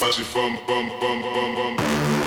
fácil, bum bum, bum, bum, bum.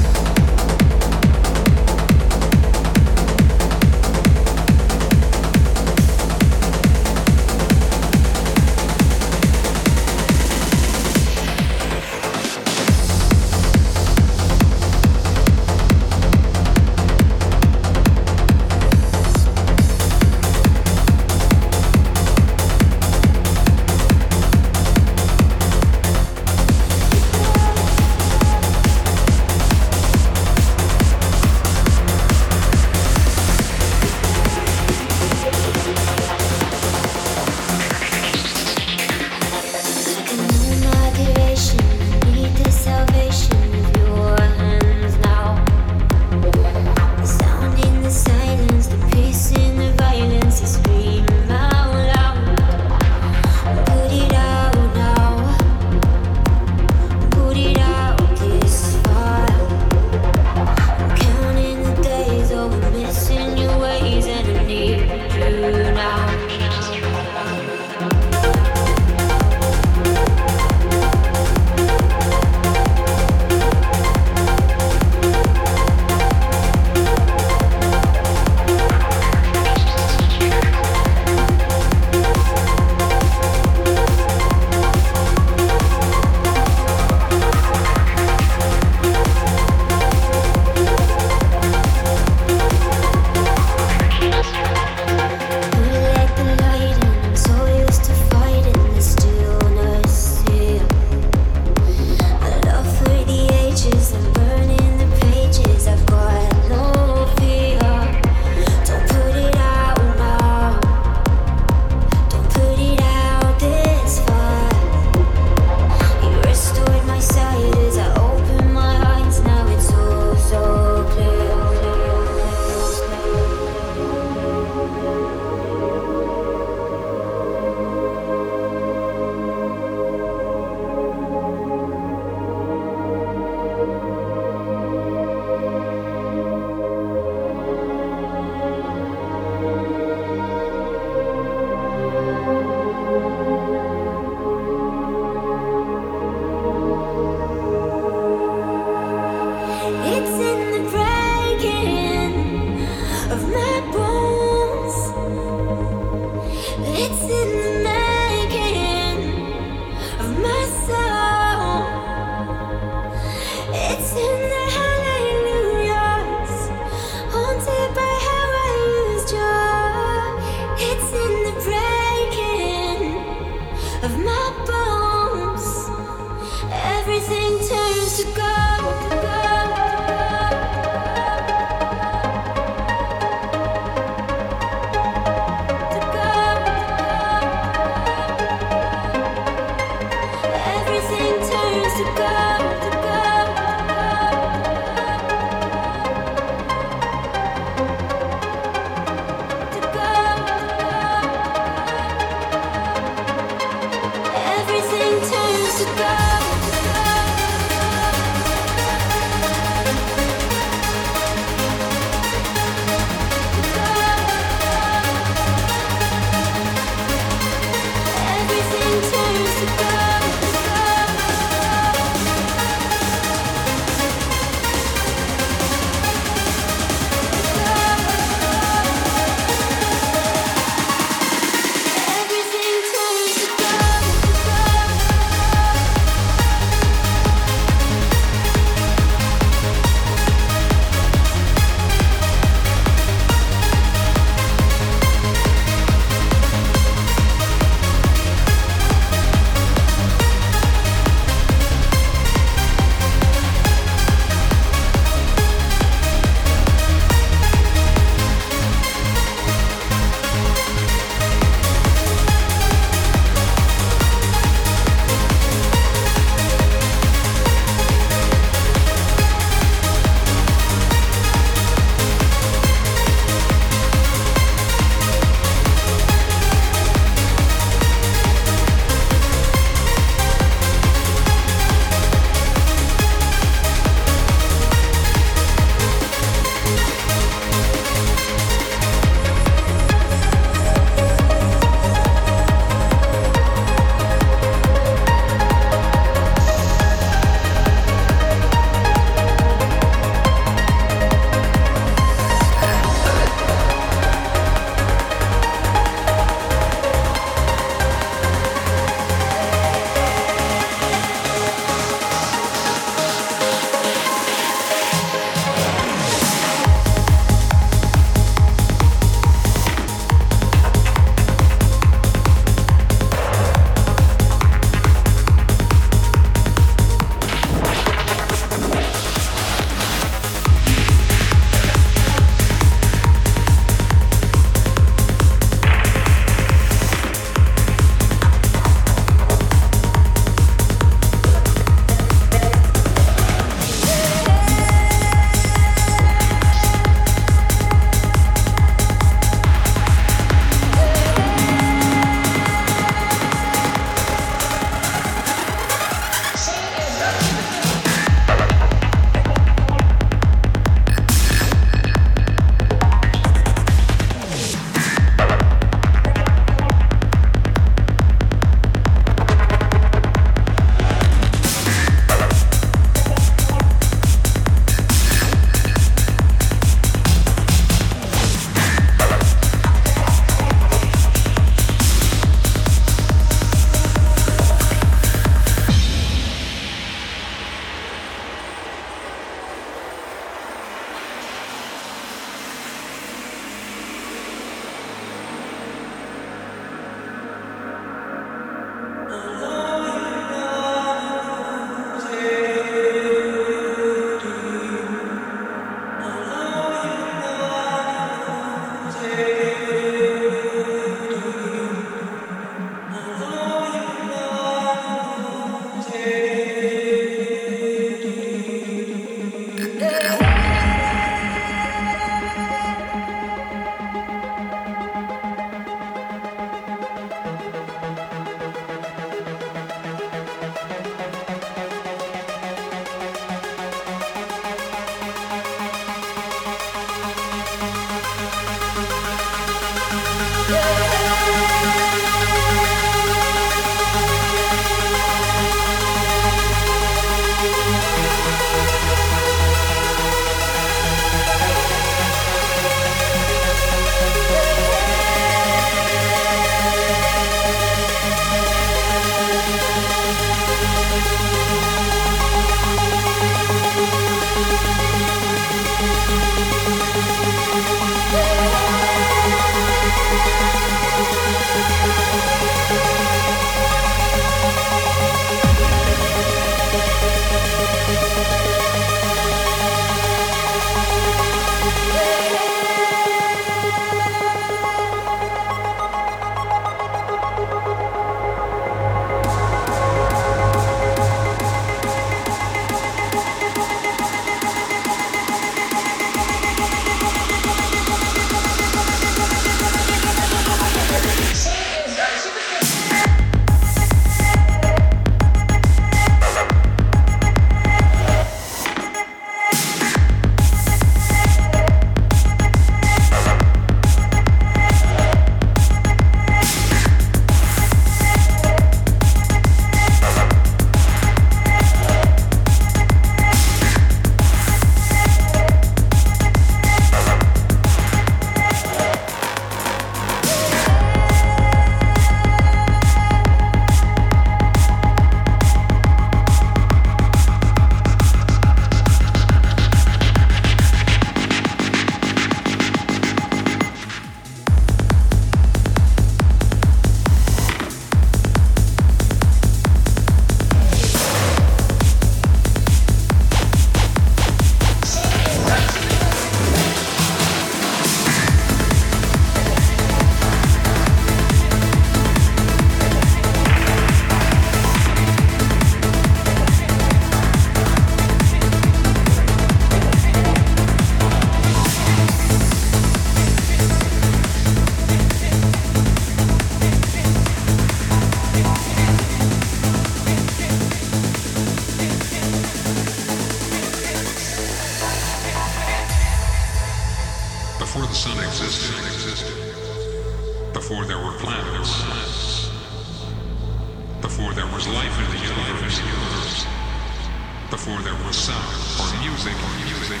Was sound or music or music,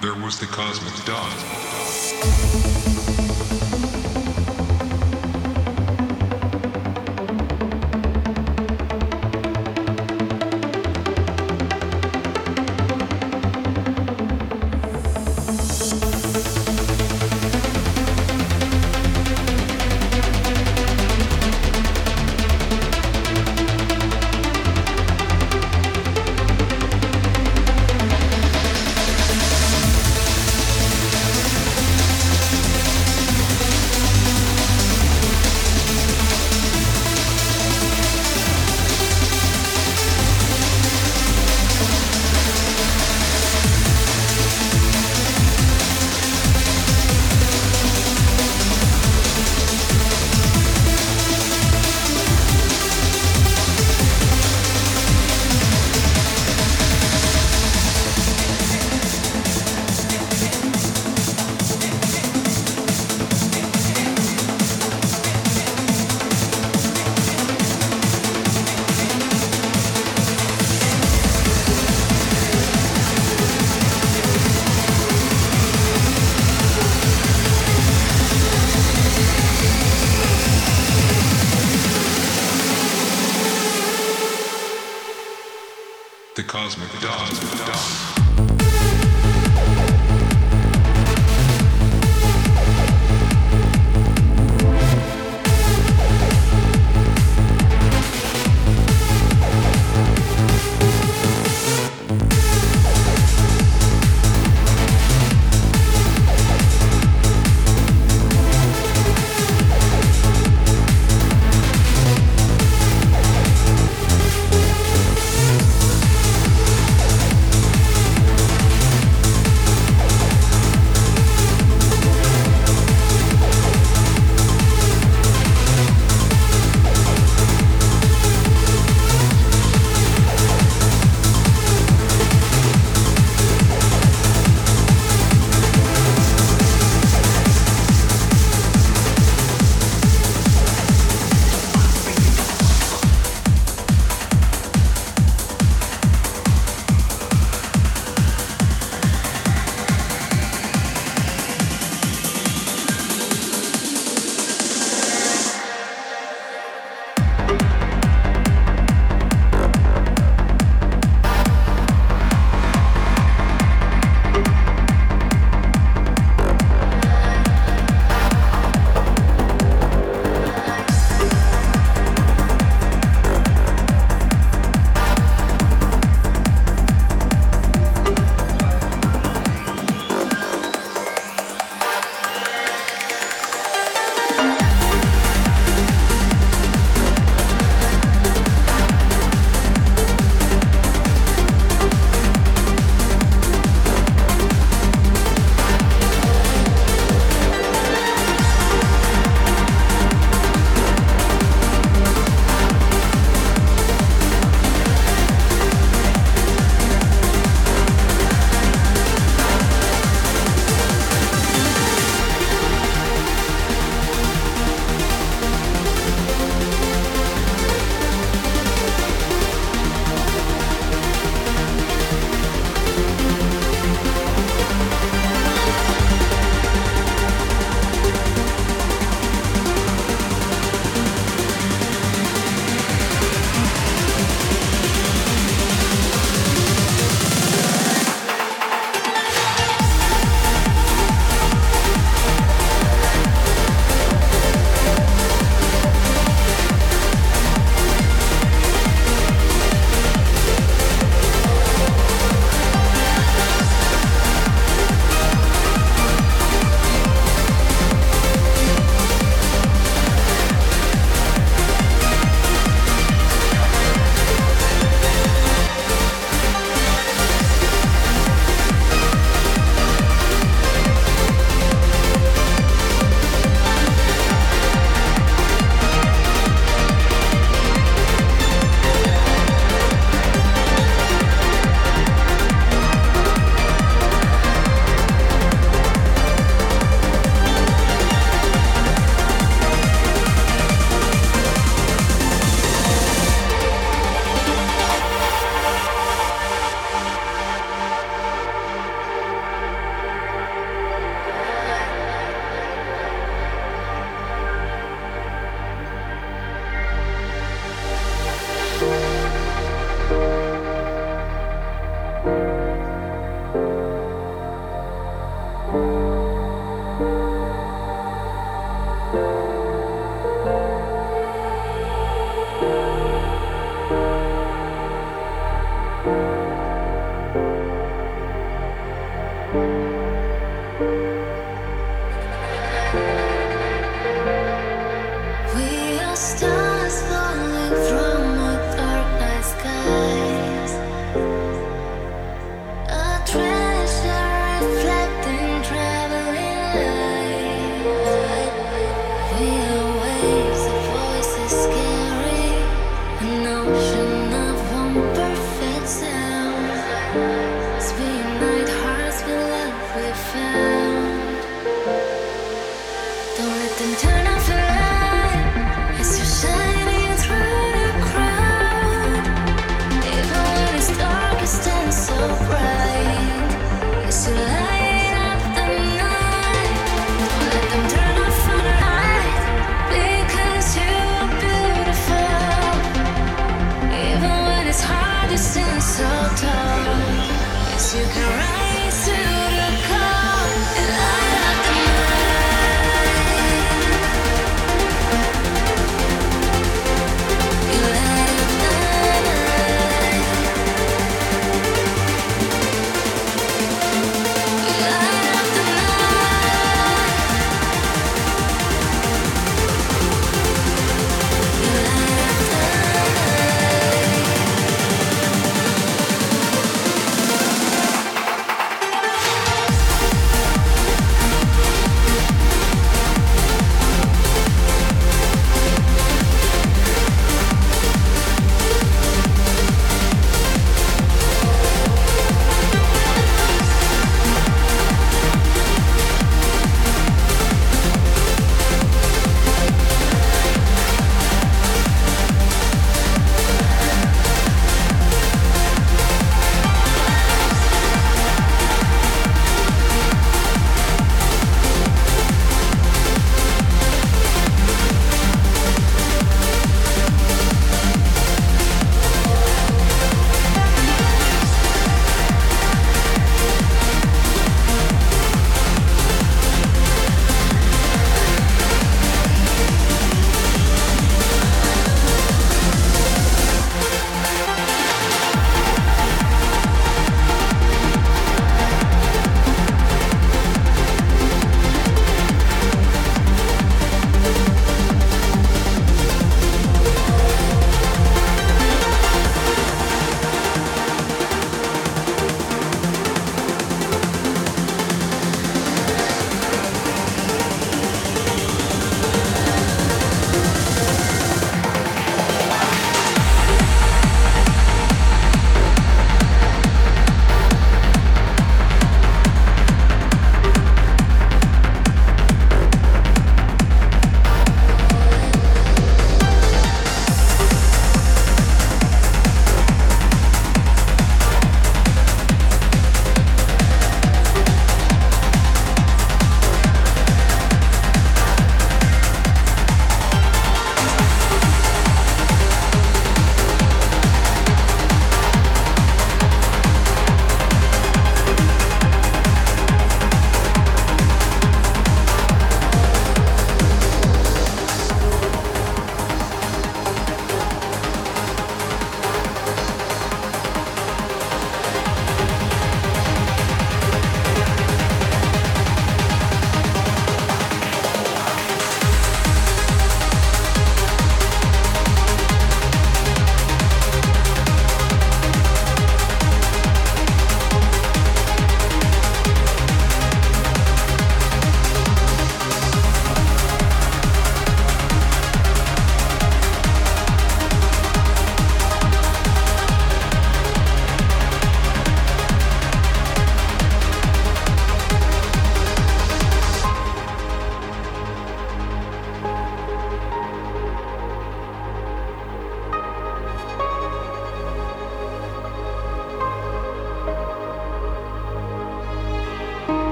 there was the cosmic dawn.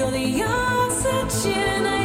You're the oxygen I